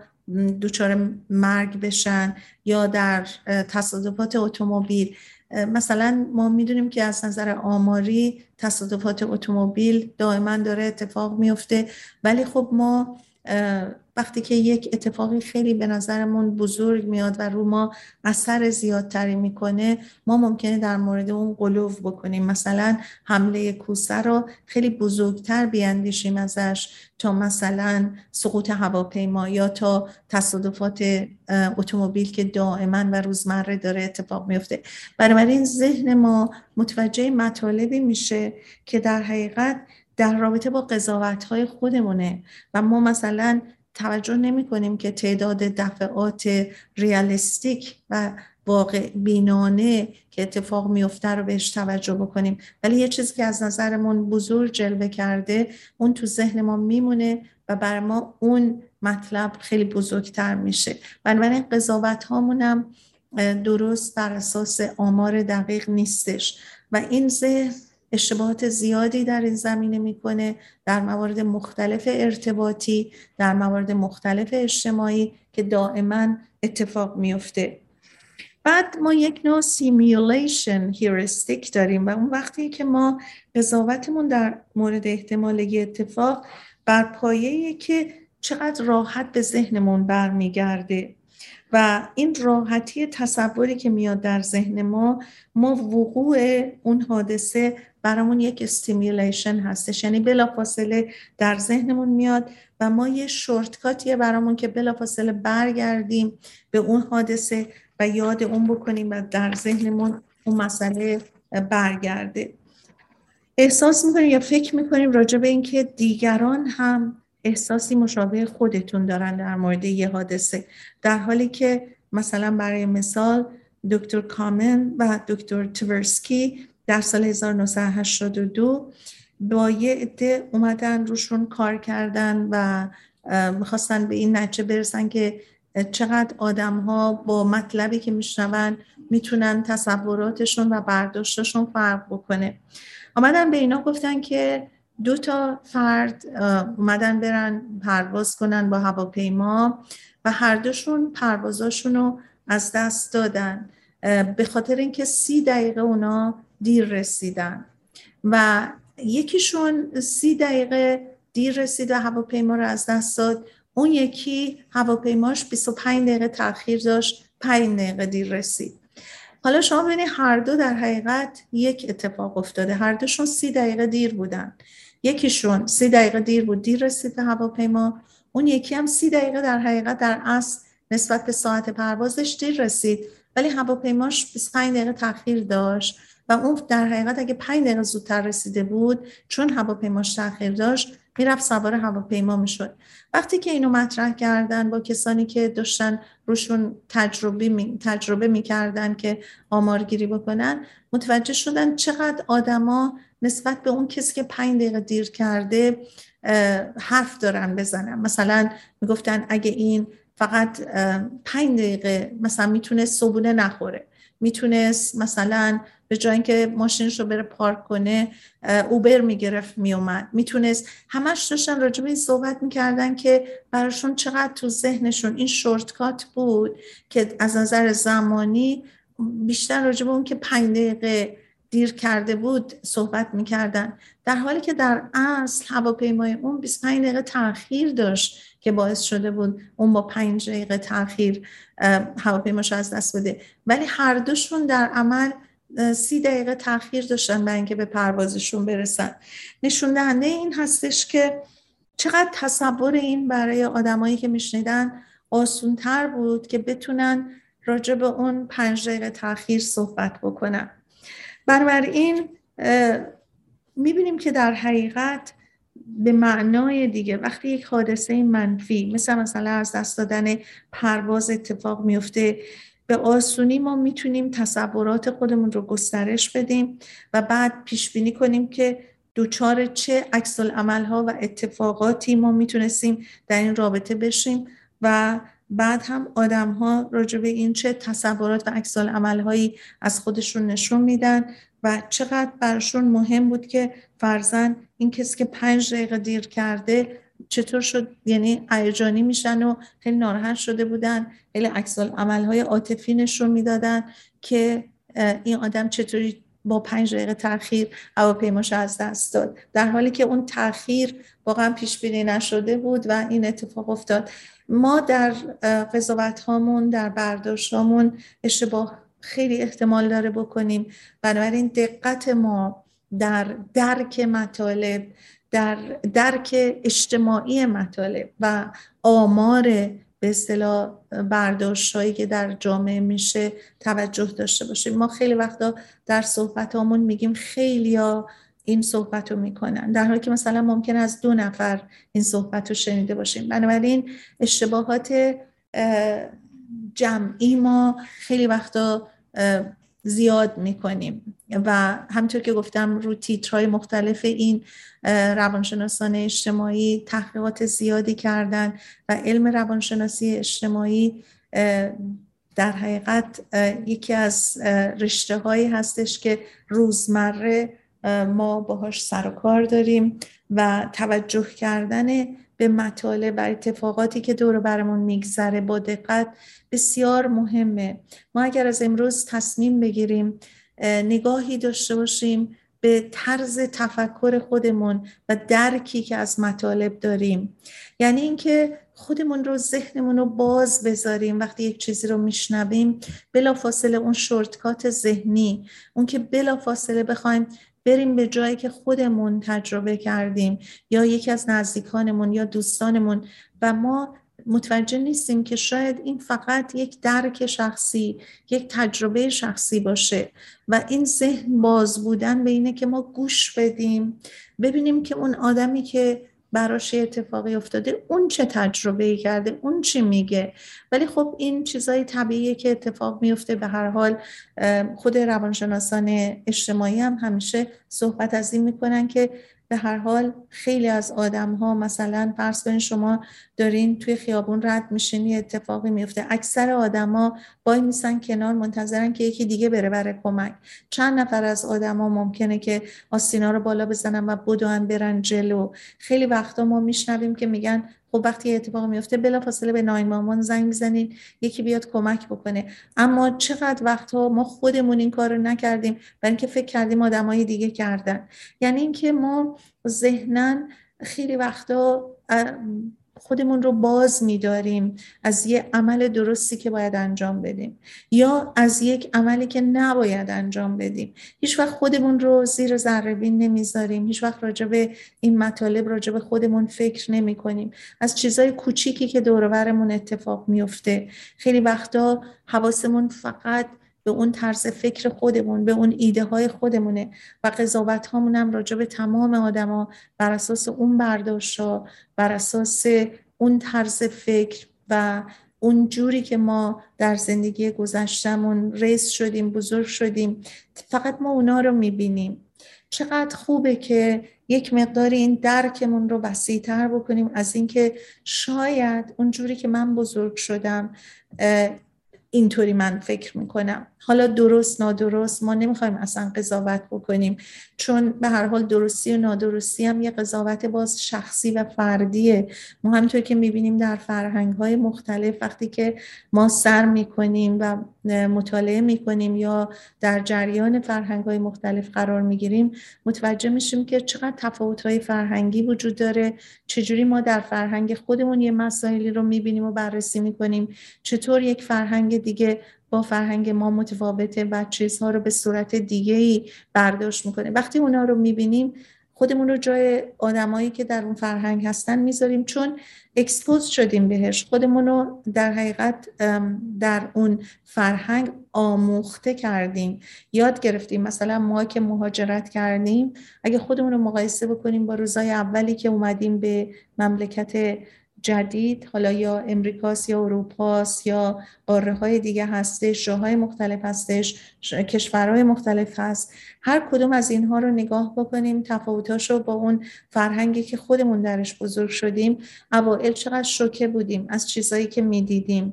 دچار مرگ بشن یا در تصادفات اتومبیل. مثلا ما می‌دونیم که از نظر آماری تصادفات اتومبیل دائما داره اتفاق میفته ولی خب ما وقتی که یک اتفاقی خیلی به نظرمون بزرگ میاد و رو ما اثر زیادتری می‌کنه ما ممکنه در مورد اون قلوف بکنیم. مثلا حمله کوسه رو خیلی بزرگتر بیاندیشیم ازش تا مثلا سقوط هواپیما یا تا تصادفات اتومبیل که دائما و روزمره داره اتفاق میفته بنابراین ذهن ما متوجه مطالبی میشه که در حقیقت در رابطه با قضاوت های خودمونه و ما مثلا توجه نمی کنیم که تعداد دفعات ریالستیک و واقع بینانه که اتفاق میفته رو بهش توجه بکنیم. ولی یه چیزی که از نظرمون بزرگ جلوه کرده اون تو ذهن ما میمونه و بر ما اون مطلب خیلی بزرگتر میشه. بنابراین قضاوت هامونم درست بر اساس آمار دقیق نیستش. و این ذهن اشتباهات زیادی در این زمینه می‌کنه در موارد مختلف ارتباطی در موارد مختلف اجتماعی که دائما اتفاق میفته بعد ما یک نوع simulation heuristic داریم و اون وقتی که ما قضاوتمون در مورد احتمال اتفاق بر پایه که چقدر راحت به ذهنمون برمیگرده و این راحتی تصوری که میاد در ذهن ما ما وقوع اون حادثه برامون یک stimulation هستش. یعنی بلافاصله در ذهنمون میاد و ما یه shortcut یه برامون که بلافاصله برگردیم به اون حادثه و یاد اون بکنیم و در ذهنمون اون مسئله برگرده. احساس می‌کنیم یا فکر می‌کنیم راجع به اینکه دیگران هم احساسی مشابه خودتون دارن در مورد یه حادثه. در حالی که مثلا برای مثال دکتر کامن و دکتر تورسکی در سال 1982 با یه عده اومدن روشون کار کردن و می‌خواستن به این نتیجه برسن که چقدر آدم ها با مطلبی که میشنون می‌تونن تصوراتشون و برداشتشون فرق بکنه. آمدن به اینا گفتن که دو تا فرد اومدن برن پرواز کنن با هواپیما و هر دوشون پروازاشون رو از دست دادن. به خاطر اینکه سی دقیقه اونا دیر رسیدن. و یکیشون سی دقیقه دیر رسید هواپیما رو از دست داد. اون یکی هواپیماش 25 دقیقه تاخیر داشت 5 دقیقه دیر رسید. حالا شما ببینید هر دو در حقیقت یک اتفاق افتاده. هر دوشون سی دقیقه دیر بودن. یکیشون سی دقیقه دیر بود دیر رسید به هواپیما. اون یکی هم سی دقیقه در حقیقت در اصل نسبت به ساعت پروازش دیر رسید. ولی هواپیماش 25 دقیقه تاخیر داشت. و اون در حقیقت اگه 5 دقیقه زودتر رسیده بود چون هواپیماش تاخیر داشت می‌رفت سوار هواپیما می‌شد. وقتی که اینو مطرح کردن با کسانی که داشتن روشون تجربه می، تجربه می‌کردن که آمارگیری بکنن متوجه شدن چقدر آدما نسبت به اون کسی که پنج دقیقه دیر کرده حرف دارن بزنن. مثلا می‌گفتن اگه این فقط پنج دقیقه مثلا می‌تونه صبونه نخوره. می‌تونست مثلا به جای اینکه ماشینش رو بره پارک کنه اوبر می‌گرفت میومد می‌تونست همش داشتن راجع به این صحبت می‌کردن که براشون چقدر تو ذهنشون این شورتکات بود که از نظر زمانی بیشتر راجع به اون که پنج دقیقه دیر کرده بود صحبت می‌کردن. در حالی که در اصل هواپیمای اون 25 دقیقه تاخیر داشت که باعث شده بود اون با 5 دقیقه تاخیر هواپیماش از دست بده. ولی هر دوشون در عمل سی دقیقه تاخیر داشتن برای اینکه به پروازشون برسن. نشون دهنده این هستش که چقدر تصور این برای آدمایی که میشنیدن آسونتر بود که بتونن راجع به اون پنج دقیقه تاخیر صحبت بکنن. بنابراین می‌بینیم که در حقیقت به معنای دیگه وقتی یک حادثه منفی مثل مثلا از دست دادن پرواز اتفاق میفته به آسونی ما می‌تونیم تصورات خودمون رو گسترش بدیم و بعد پیش بینی کنیم که دوچار چه عکس ها و اتفاقاتی ما می‌تونستیم در این رابطه بشیم و بعد هم آدم ها راجع این چه تصورات و عکس هایی از خودشون نشون میدن و چقدر برشون مهم بود که فرزن این کسی که پنج دقیقه دیر کرده چطور شد یعنی هیجانی میشن و خیلی ناراحت شده بودن خیلی عکس های عاطفی نشون می‌دادن که این آدم چطوری با پنج دقیقه تاخیر هواپیماش از دست داد. در حالی که اون تاخیر واقعا پیش بینی نشده بود و این اتفاق افتاد. ما در قضاوت هامون در برداشت هامون اشتباه خیلی احتمال داره بکنیم. بنابراین دقت ما در درک مطالب در درک اجتماعی مطالب و آمار به اصطلاح برداشت هایی که در جامعه میشه توجه داشته باشیم. ما خیلی وقتا در صحبت همون میگیم خیلی ها این صحبت رو می‌کنن. در حالی که مثلا ممکن از دو نفر این صحبت رو شنیده باشیم. بنابراین اشتباهات جمعی ما خیلی وقتا زیاد می‌کنیم. و همطور که گفتم رو تیترهای مختلف این روانشناسان اجتماعی تحقیقات زیادی کردن و علم روانشناسی اجتماعی در حقیقت یکی از رشته هایی هستش که روزمره ما باهاش سر و کار داریم و توجه کردن به مطالب و اتفاقاتی که دور برمون میگذره با دقت بسیار مهمه. ما اگر از امروز تصمیم بگیریم نگاهی داشته باشیم به طرز تفکر خودمون و درکی که از مطالب داریم. یعنی اینکه خودمون رو ذهنمون رو باز بذاریم وقتی یک چیزی رو میشنویم بلا فاصله اون شورتکات ذهنی اون که بلا فاصله بخوایم بریم به جایی که خودمون تجربه کردیم یا یکی از نزدیکانمون یا دوستانمون. و ما متوجه نیستیم که شاید این فقط یک درک شخصی یک تجربه شخصی باشه. و این ذهن باز بودن به اینه که ما گوش بدیم ببینیم که اون آدمی که براش اتفاقی افتاده اون چه تجربه ای کرده اون چی میگه. ولی خب این چیزای طبیعیه که اتفاق میفته. به هر حال خود روانشناسان اجتماعی هم همیشه صحبت از این می‌کنن که به هر حال خیلی از آدم ها مثلا فرض کنید شما دارین توی خیابون رد میشین اتفاقی میفته اکثر آدما وای میسن کنار منتظرن که یکی دیگه بره برای کمک. چند نفر از آدما ممکنه که آستینا رو بالا بزنن و بدون برن جلو. خیلی وقتا ما میشنویم که میگن خب وقتی اتفاق میفته بلافاصله به مامان زنگ می‌زنین یکی بیاد کمک بکنه. اما چقدر وقتها ما خودمون این کار رو نکردیم برای اینکه فکر کردیم آدمای دیگه کردن. یعنی اینکه ما ذهنا خیلی وقتا خودمون رو باز میداریم از یه عمل درستی که باید انجام بدیم یا از یک عملی که نباید انجام بدیم. هیچ وقت خودمون رو زیر ذره بین نمی‌ذاریم. هیچ وقت راجع به این مطالب راجع به خودمون فکر نمی کنیم از چیزای کوچیکی که دورورمون اتفاق میفته خیلی وقتا حواسمون فقط به اون طرز فکر خودمون به اون ایده های خودمونه و قضاوت هامون هم راجع به تمام آدما بر اساس اون برداشت ها بر اساس اون طرز فکر و اون جوری که ما در زندگی گذشتمون ریس شدیم بزرگ شدیم فقط ما اونا رو می‌بینیم. چقدر خوبه که یک مقدار این درکمون رو وسیعتر بکنیم از اینکه شاید اون جوری که من بزرگ شدم اینطوری من فکر می‌کنم. حالا درست نادرست ما نمی‌خوایم اصلا قضاوت بکنیم. چون به هر حال درستی و نادرستی هم یه قضاوت باز شخصی و فردیه. ما همینطور که می‌بینیم در فرهنگ های مختلف وقتی که ما سر می‌کنیم و مطالعه می‌کنیم یا در جریان فرهنگ های مختلف قرار می‌گیریم متوجه میشیم که چقدر تفاوت های فرهنگی وجود داره. چجوری ما در فرهنگ خودمون یه مسائلی رو می‌بینیم و بررسی می‌کنیم. چطور یک فرهنگ دیگه با فرهنگ ما متفاوته و چیزها رو به صورت دیگه ای برداشت می‌کنه. وقتی اونا رو می‌بینیم خودمون رو جای آدمایی که در اون فرهنگ هستن می‌ذاریم. چون اکسپوز شدیم بهش. خودمون رو در حقیقت در اون فرهنگ آموخته کردیم. یاد گرفتیم. مثلا ما که مهاجرت کردیم اگه خودمون رو مقایسه بکنیم با روزای اولی که اومدیم به مملکت جدید حالا یا امریکاست یا اروپاست یا قاره های دیگه هستش جاهای مختلف هستش کشورهای مختلف هست. هر کدوم از اینها رو نگاه بکنیم تفاوتاش رو با اون فرهنگی که خودمون درش بزرگ شدیم اوائل چقدر شوکه بودیم از چیزایی که می‌دیدیم.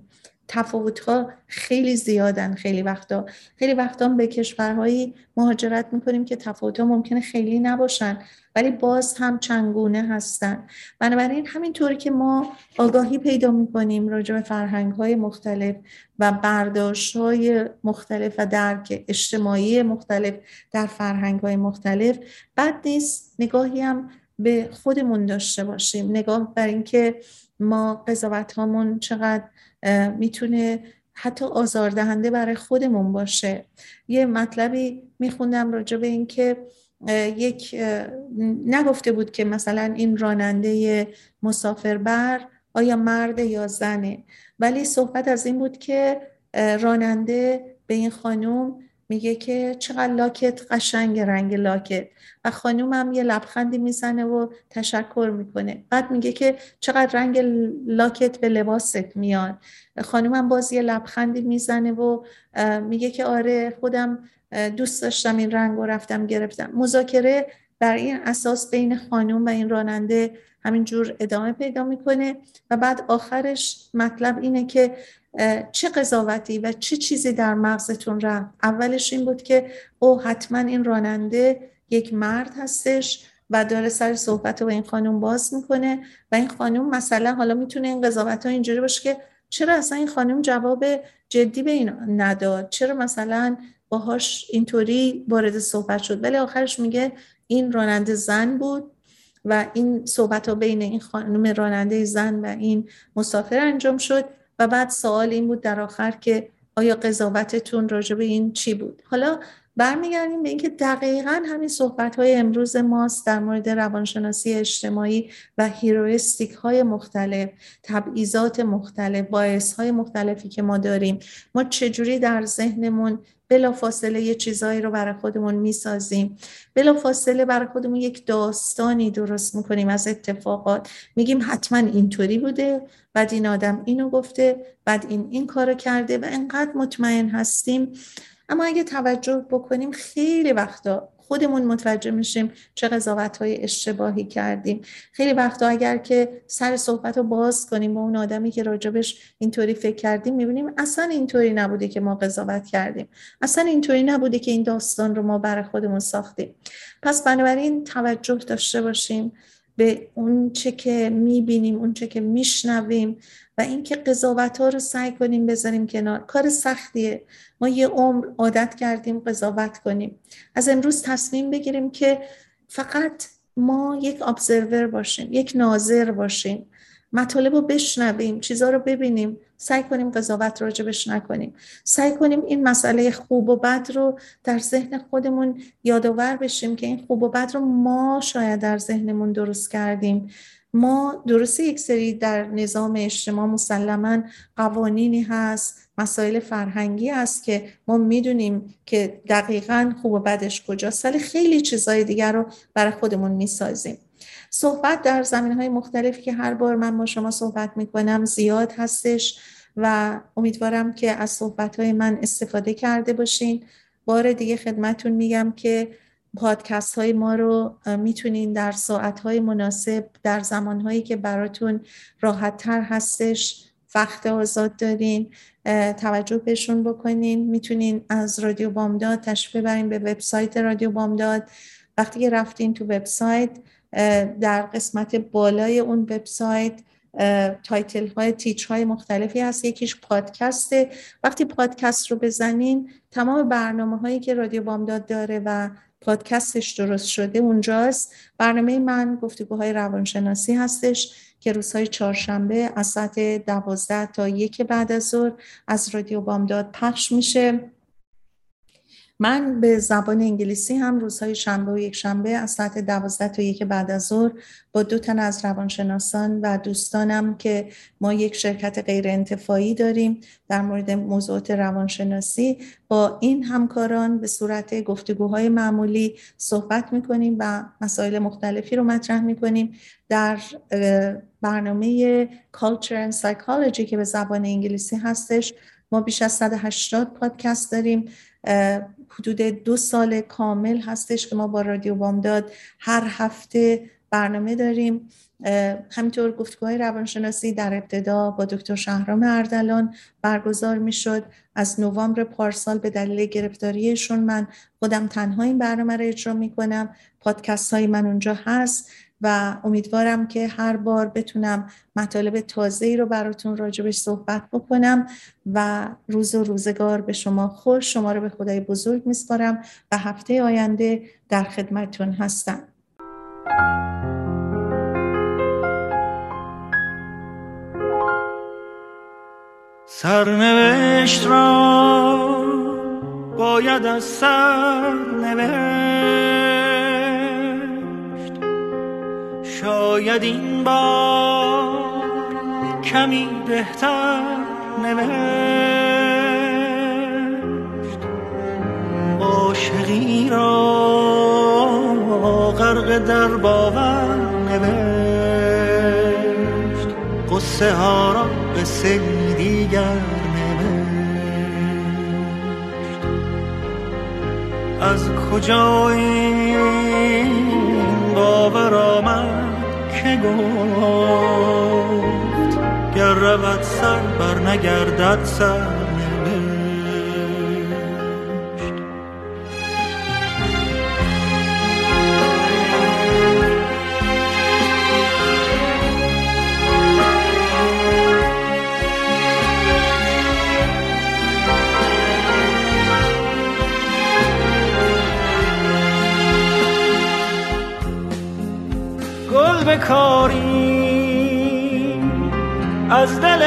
تفاوت ها خیلی زیادن خیلی وقتا. خیلی وقتا به کشورهایی مهاجرت می‌کنیم که تفاوت ها ممکنه خیلی نباشن ولی باز هم چنگونه هستن. بنابراین همینطوری که ما آگاهی پیدا می‌کنیم راجع به فرهنگ های مختلف و برداشت های مختلف و درک اجتماعی مختلف در فرهنگ های مختلف بد نیست نگاهی هم به خودمون داشته باشیم. نگاه بر اینکه ما قضاوت هامون چقدر می‌تونه حتی آزاردهنده برای خودمون باشه. یه مطلبی میخوندم راجع به اینکه یک نگفته بود که مثلا این راننده مسافربر آیا مرد یا زنه. ولی صحبت از این بود که راننده به این خانم میگه که چقدر لاکت قشنگ رنگ لاکت. و خانوم هم یه لبخندی می‌زنه و تشکر می‌کنه. بعد میگه که چقدر رنگ لاکت به لباست میاد. خانوم هم باز یه لبخندی می‌زنه و میگه که آره خودم دوست داشتم این رنگ و رفتم گرفتم. مذاکره بر این اساس بین خانوم و این راننده همینجور ادامه پیدا می‌کنه. و بعد آخرش مطلب اینه که چه قضاوتی و چه چیزی در مغزتون رفت؟ اولش این بود که او حتما این راننده یک مرد هستش و داره سر صحبت با این خانوم باز می‌کنه و این خانوم مثلا حالا می‌تونه این قضاوت ها اینجوری باشه که چرا اصلا این خانوم جواب جدی به این نداد؟ چرا مثلا باهاش اینطوری وارد صحبت شد؟ ولی آخرش میگه این راننده زن بود و این صحبت ها بین این خانم راننده زن و این مسافر انجام شد. و بعد سوال این بود در آخر که آیا قضاوتتون راجع به این چی بود؟ حالا برمیگردیم به اینکه دقیقا همین صحبت های امروز ماست در مورد روانشناسی اجتماعی و هیرویستیک های مختلف تبعیضات مختلف باعث های مختلفی که ما داریم. ما چجوری در ذهنمون بلا فاصله یه چیزایی رو برای خودمون می‌سازیم؟ بلا فاصله برای خودمون یک داستانی درست می‌کنیم از اتفاقات. میگیم حتما اینطوری بوده بعد این آدم اینو گفته بعد این این کارو کرده و انقدر مطمئن هستیم. اما اگه توجه بکنیم خیلی وقتا خودمون متوجه میشیم چه قضاوت های اشتباهی کردیم. خیلی وقتا اگر که سر صحبت رو باز کنیم با اون آدمی که راجبش اینطوری فکر کردیم می‌بینیم اصلا اینطوری نبوده که ما قضاوت کردیم. اصلا اینطوری نبوده که این داستان رو ما برای خودمون ساختیم. پس بنابراین توجه داشته باشیم به اون چه که می‌بینیم اون چه که میشنویم. اینکه قضاوت ها رو سعی کنیم بذاریم کنار. کار سختیه. ما یه عمر عادت کردیم قضاوت کنیم. از امروز تصمیم بگیریم که فقط ما یک ابزرور باشیم یک ناظر باشیم. مطالب رو بشنویم چیزها رو ببینیم. سعی کنیم قضاوت راجبش نکنیم. سعی کنیم این مسئله خوب و بد رو در ذهن خودمون یادآور بشیم که این خوب و بد رو ما شاید در ذهنمون درست کردیم. ما درسته یک سری در نظام اجتماع مسلما قوانینی هست مسائل فرهنگی هست که ما می‌دونیم که دقیقا خوب و بدش کجاست ولی خیلی چیزهای دیگر رو برای خودمون می‌سازیم. صحبت در زمین های مختلفی که هر بار من با شما صحبت می‌کنم زیاد هستش و امیدوارم که از صحبت های من استفاده کرده باشین. بار دیگه خدمتون میگم که پادکست های ما رو می‌تونین در ساعت های مناسب در زمان هایی که براتون راحت تر هستش وقت آزاد دارین توجه بهشون بکنین. می‌تونین از رادیو بامداد تشریف ببرین به وبسایت رادیو بامداد. وقتی که رفتین تو وبسایت در قسمت بالای اون وبسایت title های page های مختلفی هست. یکیش پادکسته. وقتی پادکست رو بزنین تمام برنامه هایی که رادیو بامداد داره و پادکستش درست شده اونجاست. برنامه من گفتگوهای روانشناسی هستش که روزهای چهارشنبه از ساعت دوازده تا یک بعد از ظهر از رادیو بامداد پخش میشه. من به زبان انگلیسی هم روزهای شنبه و یک شنبه از ساعت دوازده تا یک بعد از ظهر با دو تن از روانشناسان و دوستانم که ما یک شرکت غیر انتفاعی داریم در مورد موضوعات روانشناسی با این همکاران به صورت گفتگوهای معمولی صحبت می‌کنیم و مسائل مختلفی رو مطرح می‌کنیم. در برنامه Culture and Psychology که به زبان انگلیسی هستش ما بیش از 180 پادکست داریم. حدود دو سال کامل هستش که ما با رادیو بامداد هر هفته برنامه داریم. همینطور گفتگوهای روانشناسی در ابتدا با دکتر شهرام اردلان برگزار می شد از نوامبر پارسال به دلیل گرفتاریشون من خودم تنها این برنامه رو اجرا می کنم پادکست های من اونجا هست. و امیدوارم که هر بار بتونم مطالب تازه رو براتون راجبش صحبت بکنم و روز و روزگار به شما خوش شما رو به خدای بزرگ میسپارم و هفته آینده در خدمتتون هستم. سرنوشت را باید از سرنوشت شاید این بار کمی بهتر نوشت. عاشقی را غرق در باور نوشت. قصه ها را به دیگر نوشت. از کجا این باور گفت گر رود سر بر نگردد سر. کاری. از دل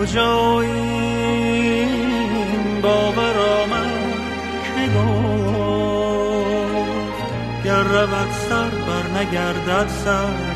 از کجا این باور آمد که گفت گر رود سر بر نگردد سر.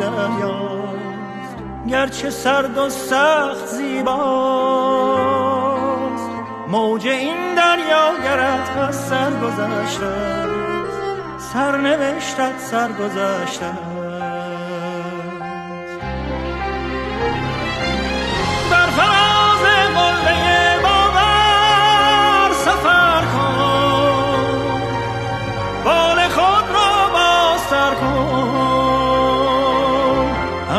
دریاست. گرچه سرد و سخت زیباست. موج این دریا گرت پس سرگذشته است. سرنوشتت سرگذشته است.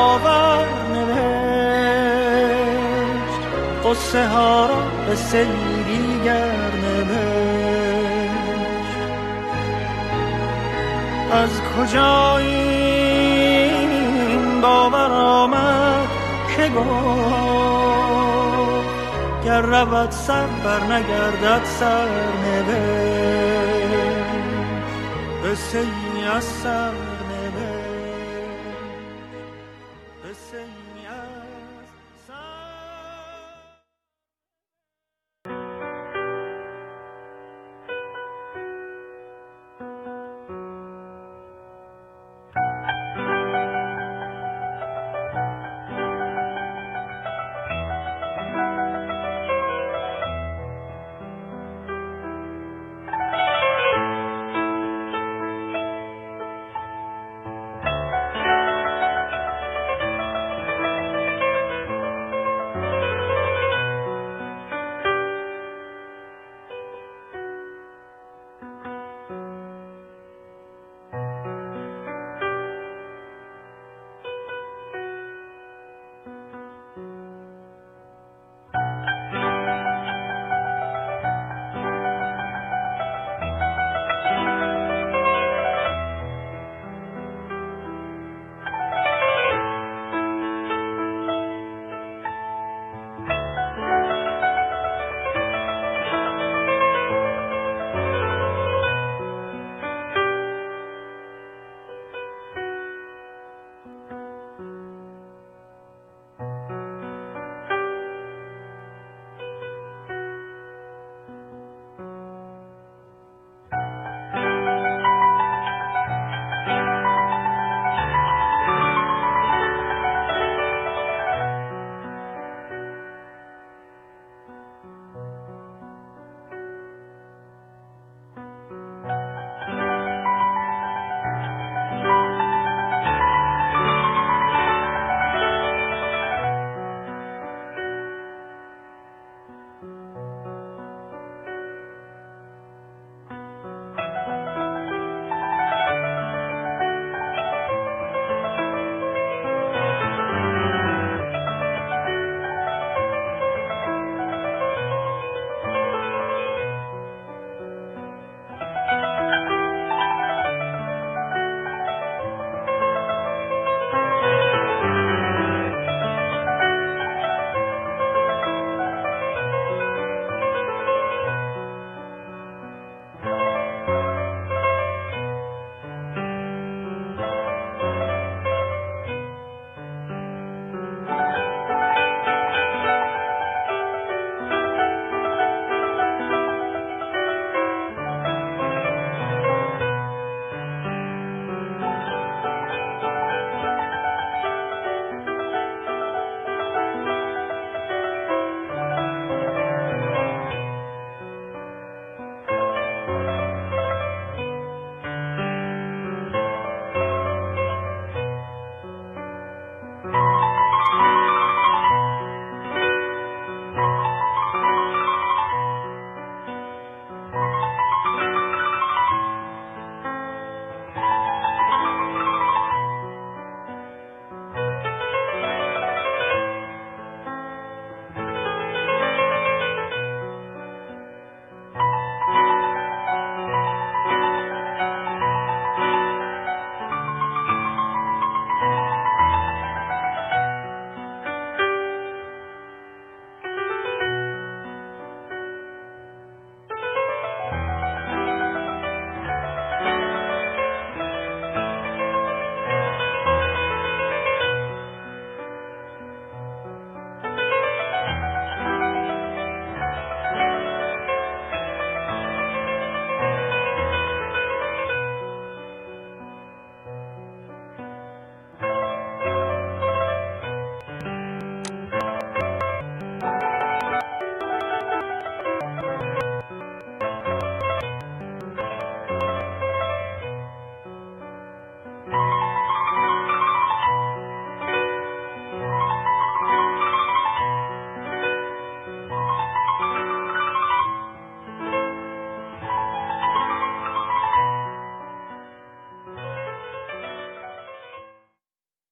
باور نوشت. قصه ها را به دیگر نوشت. از کجا این باور آمد که گفت؟ گر رود سر بر نگردد سر نوشت. قصه از سر